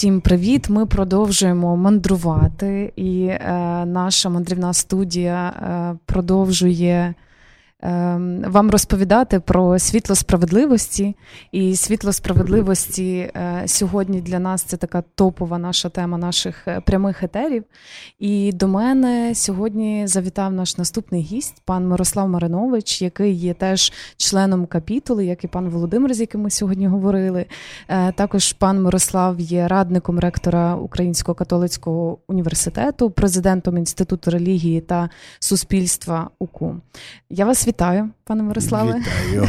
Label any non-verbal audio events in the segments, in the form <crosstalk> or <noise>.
Всім привіт! Ми продовжуємо мандрувати, і е, наша мандрівна студія е, продовжує вам розповідати про світло справедливості. І світло справедливості е, сьогодні для нас це така топова наша тема наших е, прямих етерів. І до мене сьогодні завітав наш наступний гість, пан Мирослав Маринович, який є теж членом капітули, як і пан Володимир, з яким ми сьогодні говорили. Е, також пан Мирослав є радником ректора Українського католицького університету, президентом Інституту релігії та суспільства УКУ. Я вас вітаю, пане Мирославе. Вітаю.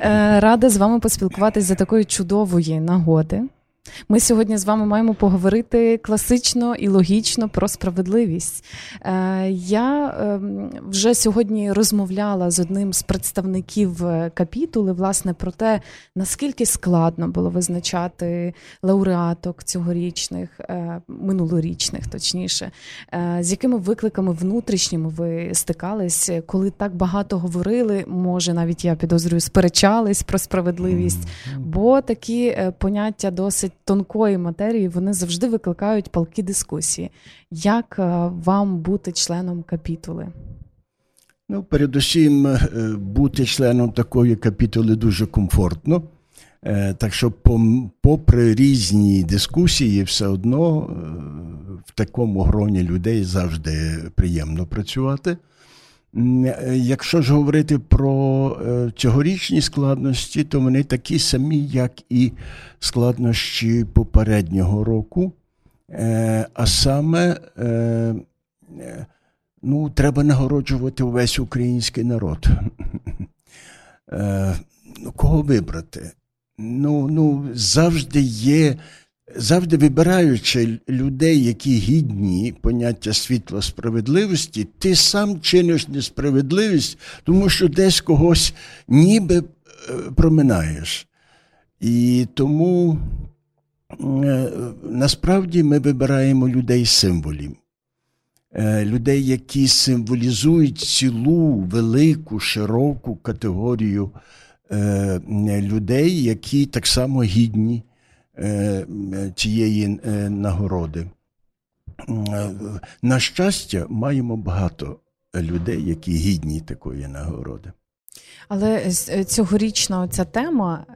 Е, рада з вами поспілкуватись за такої чудової нагоди. Ми сьогодні з вами маємо поговорити класично і логічно про справедливість. Е, я ем, вже сьогодні розмовляла з одним з представників е, капітули, власне, про те, наскільки складно було визначати лауреаток цьогорічних, е, минулорічних, точніше, з якими викликами внутрішніми ви стикались, коли так багато говорили, може навіть я підозрюю, сперечались про справедливість, бо такі поняття досить досить тонкої матерії, вони завжди викликають палки дискусії. Як е, вам бути членом капітули? Ну, передусім, е, бути членом такої капітули дуже комфортно. Е, так що, попри різні дискусії, все одно в такому гроні людей завжди приємно працювати. Якщо ж говорити про е, цьогорічні складності, то вони такі самі, як і складнощі попереднього року. Е, а саме е, ну, треба нагороджувати увесь український народ. <laughs> Ну, Кого вибрати? Ну, ну, Завжди є завжди вибираючи людей, які гідні поняття світла справедливості, ти сам чиниш несправедливість, тому що десь когось ніби е, проминаєш. І тому е, насправді ми вибираємо людей символів. Е, людей, які символізують цілу велику, широку категорію людей, які так само гідні цієї е, нагороди. Е, на щастя, маємо багато людей, які гідні такої нагороди. Але цьогорічна ця тема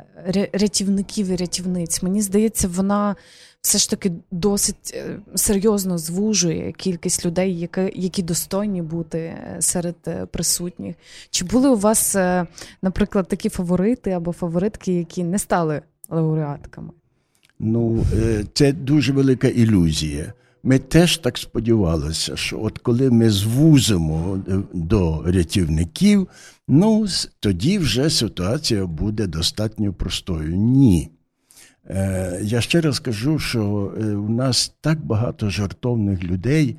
рятівників і рятівниць, мені здається, вона все ж таки досить серйозно звужує кількість людей, які достойні бути серед присутніх. Чи були у вас, наприклад, такі фаворити або фаворитки, які не стали лауреатками? Ну, е, це дуже велика ілюзія. Ми теж так сподівалися, що от коли ми звузимо е, до рятівників, ну тоді вже ситуація буде достатньо простою. Ні. Е, я ще раз кажу, що у нас так багато жартовних людей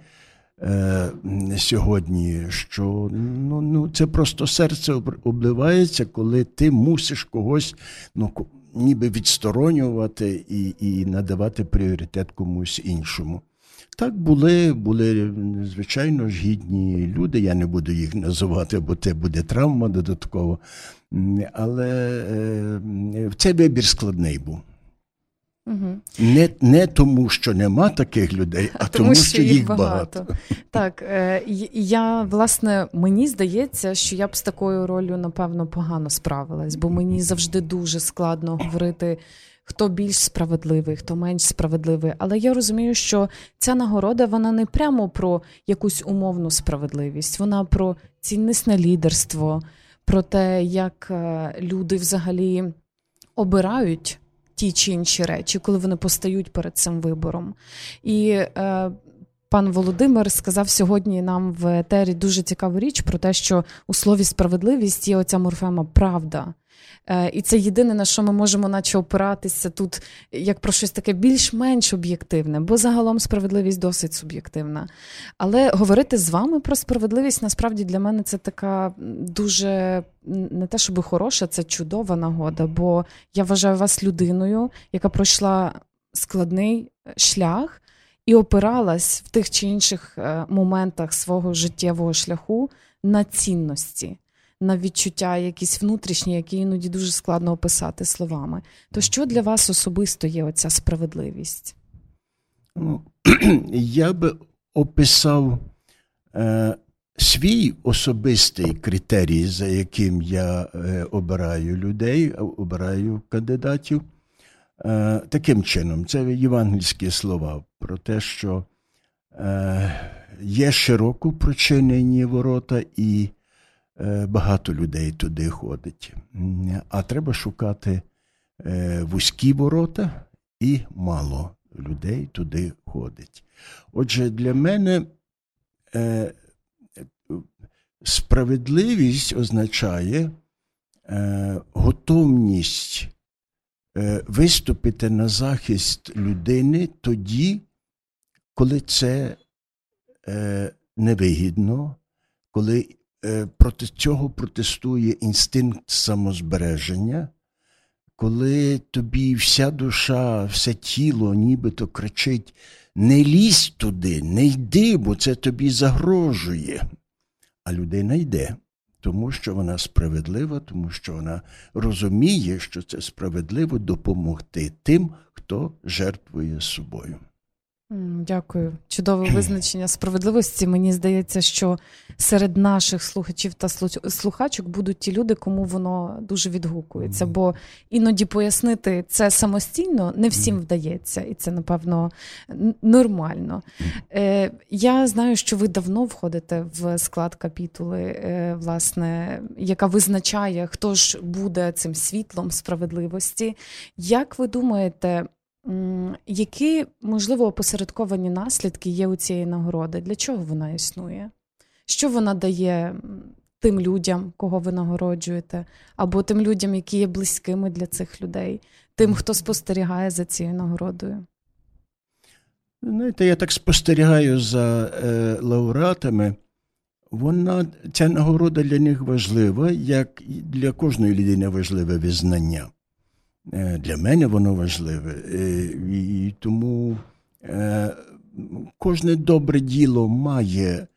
сьогодні, що ну, ну, це просто серце обливається, коли ти мусиш когось. ну, ніби відсторонювати і і надавати пріоритет комусь іншому. Так були, були, звичайно ж, гідні люди. Я не буду їх називати, бо це буде травма додатково. Але е, цей вибір складний був. Угу. Не не тому, що нема таких людей, а, а тому, що, що їх багато. багато. Так, е, я власне мені здається, що я б з такою ролью напевно погано справилась, бо мені завжди дуже складно говорити. Хто більш справедливий, хто менш справедливий. Але я розумію, що ця нагорода вона не прямо про якусь умовну справедливість, вона про ціннісне лідерство, про те, як е, люди взагалі обирають ті чи інші речі, коли вони постають перед цим вибором. І е, пан Володимир сказав сьогодні нам в етері дуже цікаву річ про те, що у слові справедливість є оця морфема правда. Е, і це єдине, на що ми можемо наче опиратися тут, як про щось таке більш-менш об'єктивне, бо загалом справедливість досить суб'єктивна. Але говорити з вами про справедливість насправді для мене це така дуже не те, щоб хороша, це чудова нагода, бо я вважаю вас людиною, яка пройшла складний е, шлях і опиралась в тих чи інших е, моментах свого життєвого шляху на цінності на відчуття, якісь внутрішні, які іноді дуже складно описати словами. То що для вас особисто є оця справедливість? Ну, <clears throat> Я би описав е, свій особистий критерій, за яким я е, обираю людей, обираю кандидатів. Е, таким чином, це євангельські слова про те, що е, є широко прочинені ворота і е, багато людей туди ходить. А треба шукати е, вузькі ворота і мало людей туди ходить. Отже, для мене е, справедливість означає е, готовність е, виступити на захист людини тоді, коли це е, невигідно, коли е, проти цього протестує інстинкт самозбереження коли тобі вся душа, все тіло нібито кричить: не лізь туди, не йди, бо це тобі загрожує. А людина йде, тому що вона справедлива, тому що вона розуміє, що це справедливо допомогти тим, хто жертвує собою. Дякую. Чудове визначення справедливості. Мені здається, що серед наших слухачів та слухачок будуть ті люди, кому воно дуже відгукується. Бо іноді пояснити це самостійно не всім вдається, і це, напевно, нормально. Е, Я знаю, що ви давно входите в склад капітули, е, власне, яка визначає, хто ж буде цим світлом справедливості. Як ви думаєте? Які, можливо, опосередковані наслідки є у цієї нагороди? Для чого вона існує? Що вона дає тим людям, кого ви нагороджуєте, або тим людям, які є близькими для цих людей, тим, хто спостерігає за цією нагородою? Знаєте, я так спостерігаю за е, лауреатами. Вона, Ця нагорода для них важлива, як для кожної людини важливе визнання. Е, для мене воно важливе. Е, і тому е, кожне добре діло має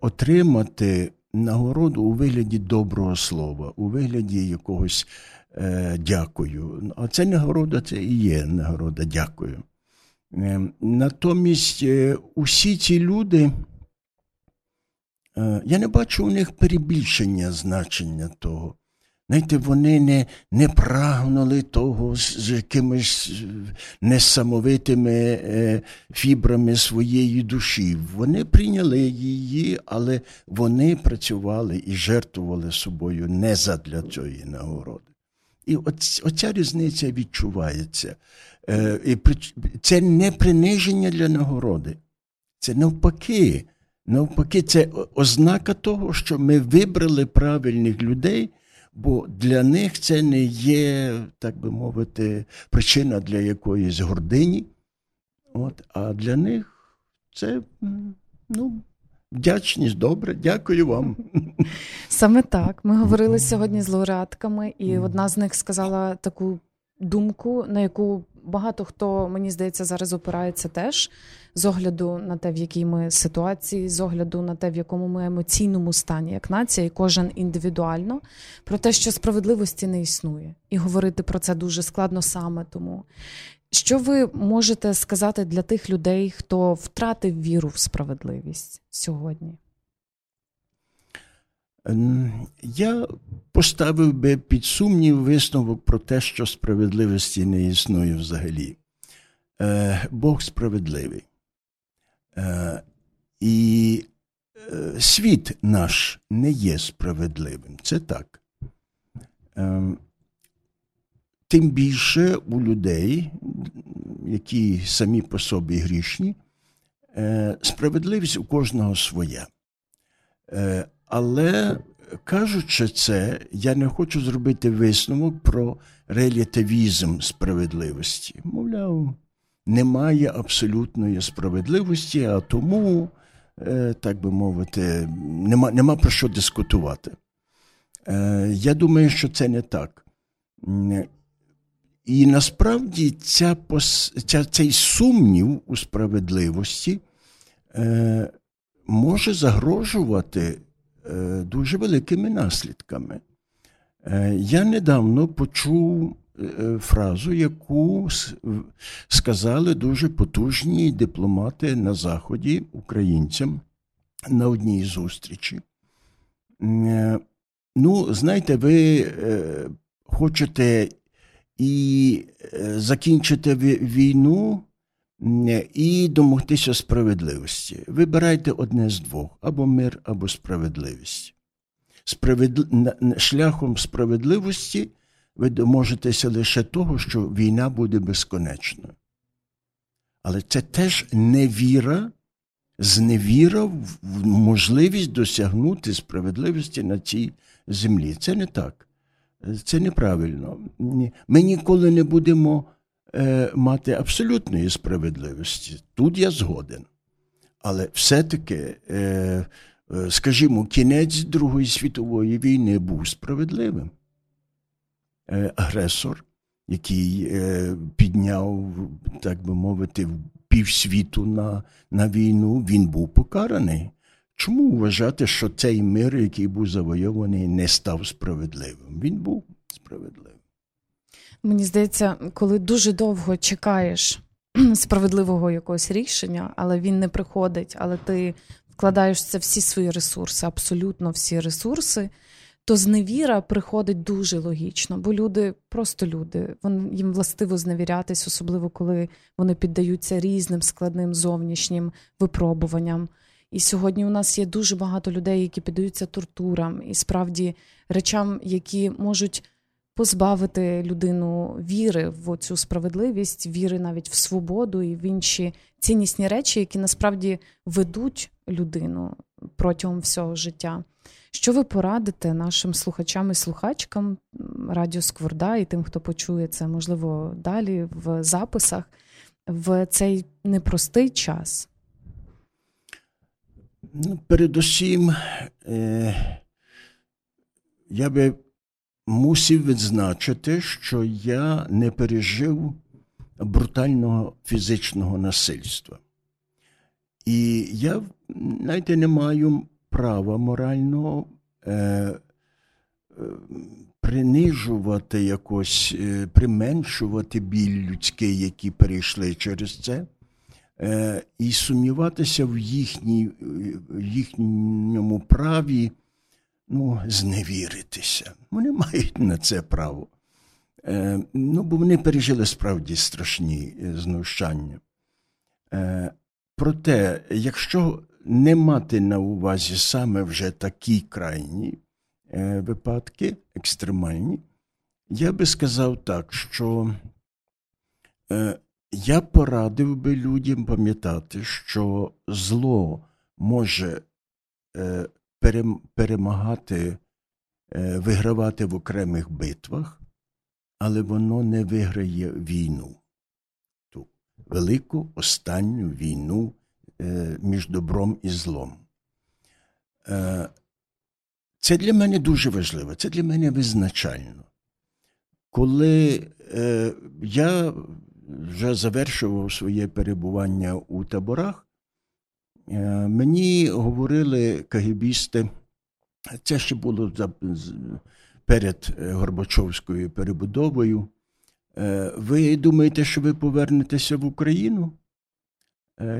отримати нагороду у вигляді доброго слова, у вигляді якогось дякую. А це нагорода це і є нагорода дякую. Натомість усі ці люди. Я не бачу у них перебільшення значення того. Знаєте, вони не не прагнули того з якимись несамовитими е, фібрами своєї душі. Вони прийняли її, але вони працювали і жертвували собою не задля цієї нагороди. І оця різниця відчувається. Е, і Це не приниження для нагороди. Це навпаки. Навпаки, це ознака того, що ми вибрали правильних людей бо для них це не є, так би мовити, причина для якоїсь гордині. От, А для них це ну, вдячність, добре, дякую вам. Саме так. Ми говорили сьогодні з лауреатками, і одна з них сказала таку думку, на яку багато хто, мені здається, зараз опирається теж з огляду на те, в якій ми ситуації, з огляду на те, в якому ми емоційному стані, як нація, і кожен індивідуально, про те, що справедливості не існує, і говорити про це дуже складно саме тому. Що ви можете сказати для тих людей, хто втратив віру в справедливість сьогодні? Я поставив би під сумнів висновок про те, що справедливості не існує взагалі. Е, Бог справедливий. Е, і е, світ наш не є справедливим. Це так. Тим більше у людей, які самі по собі грішні, справедливість у кожного своя. Але кажучи це, я не хочу зробити висновок про релятивізм справедливості. Мовляв, немає абсолютної справедливості, а тому, е, так би мовити, нема, нема про що дискутувати. Е, я думаю, що це не так. І насправді ця, ця, цей сумнів у справедливості е, може загрожувати дуже великими наслідками. Е, я недавно почув е, фразу, яку сказали дуже потужні дипломати на Заході українцям на одній зустрічі. Е, ну, знаєте, ви хочете і закінчити війну і домогтися справедливості. Вибирайте одне з двох: або мир, або справедливість. Справедл... Шляхом справедливості ви доможетеся лише того, що війна буде безконечною. Але це теж невіра, зневіра в можливість досягнути справедливості на цій землі. Це не так. Це неправильно. Ми ніколи не будемо мати абсолютної справедливості. Тут я згоден. Але все-таки, е, е, скажімо, кінець Другої світової війни був справедливим. Е, агресор, який е, підняв, так би мовити, півсвіту на, на війну, він був покараний. Чому вважати, що цей мир, який був завойований, не став справедливим? Він був справедливим. Мені здається, коли дуже довго чекаєш <clears throat> справедливого якогось рішення, але він не приходить, але ти вкладаєш це всі свої ресурси, абсолютно всі ресурси, то зневіра приходить дуже логічно, бо люди просто люди, Вон, їм властиво зневірятись, особливо коли вони піддаються різним складним зовнішнім випробуванням. І сьогодні у нас є дуже багато людей, які піддаються тортурам і справді речам, які можуть позбавити людину віри в цю справедливість, віри навіть в свободу і в інші ціннісні речі, які насправді ведуть людину протягом всього життя. Що ви порадите нашим слухачам і слухачкам Радіо Скворда і тим, хто почує це, можливо, далі в записах в цей непростий час? Ну, Передусім, е, я би мусив відзначити, що я не пережив брутального фізичного насильства. І я знаєте, не маю права морального е, е, принижувати якось, е, применшувати біль людський, які перейшли через це, е, і сумніватися в, їхній, їхньому праві ну, зневіритися. Вони мають на це право. Е, ну, Бо вони пережили справді страшні е, знущання. Е, Проте, якщо не мати на увазі саме вже такі крайні е, випадки, екстремальні, я би сказав так, що е, я порадив би людям пам'ятати, що зло може е, перемагати, е, вигравати в окремих битвах, але воно не виграє війну. Ту велику останню війну е, між добром і злом. Е, це для мене дуже важливо, це для мене визначально. Коли я вже завершував своє перебування у таборах, мені говорили кагібісти, це ще було перед е, Горбачовською перебудовою. Е, ви думаєте, що ви повернетеся в Україну?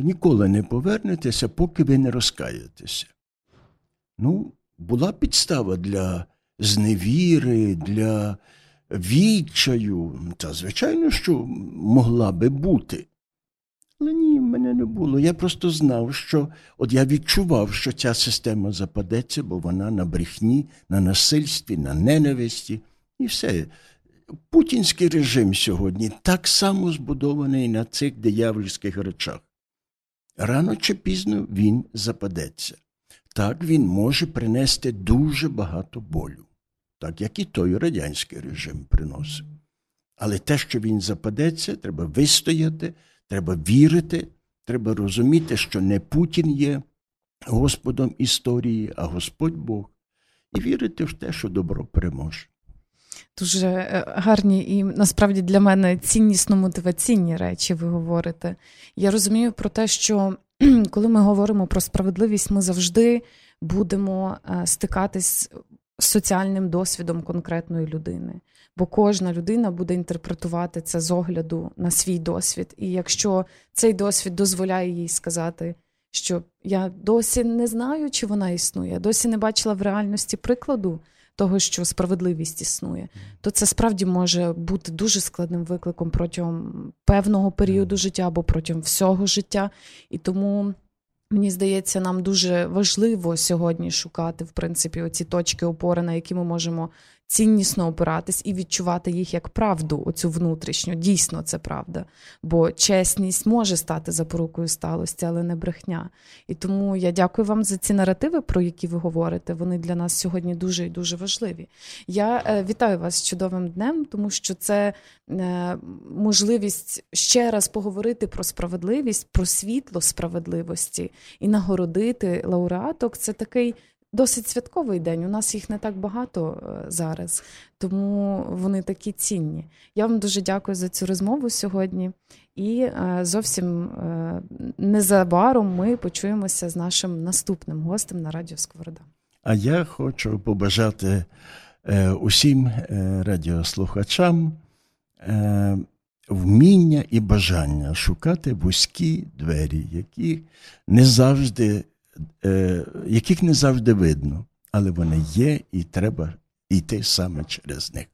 Ніколи не повернетеся, поки ви не розкаєтеся. Ну, була підстава для зневіри, для відчаю. Та, звичайно, що могла би бути. Але ні, мене не було. Я просто знав, що от я відчував, що ця система западеться, бо вона на брехні, на насильстві, на ненависті і все. Путінський режим сьогодні так само збудований на цих диявольських речах. Рано чи пізно він западеться. Так він може принести дуже багато болю, так як і той радянський режим приносив. Але те, що він западеться, треба вистояти. Треба вірити, треба розуміти, що не Путін є Господом історії, а Господь Бог, і вірити в те, що добро переможе. Дуже е, гарні і насправді для мене ціннісно мотиваційні речі ви говорите. Я розумію про те, що коли ми говоримо про справедливість, ми завжди будемо е, стикатись соціальним досвідом конкретної людини. Бо кожна людина буде інтерпретувати це з огляду на свій досвід. І якщо цей досвід дозволяє їй сказати, що я досі не знаю, чи вона існує, досі не бачила в реальності прикладу того, що справедливість існує, то це справді може бути дуже складним викликом протягом певного періоду життя або протягом всього життя. І тому. Мені здається, нам дуже важливо сьогодні шукати, в принципі, оці точки опори, на які ми можемо ціннісно опиратись і відчувати їх як правду, оцю внутрішню. Дійсно, це правда. Бо чесність може стати запорукою сталості, але не брехня. І тому я дякую вам за ці наративи, про які ви говорите. Вони для нас сьогодні дуже і дуже важливі. Я е, вітаю вас з чудовим днем, тому що це е, можливість ще раз поговорити про справедливість, про світло справедливості і нагородити лауреаток. Це такий досить святковий день. У нас їх не так багато е, зараз, тому вони такі цінні. Я вам дуже дякую за цю розмову сьогодні. І е, зовсім е, незабаром ми почуємося з нашим наступним гостем на Радіо Сковорода. А я хочу побажати усім радіослухачам вміння і бажання шукати вузькі двері, які не завжди яких не завжди видно, але вони є, і треба йти саме через них.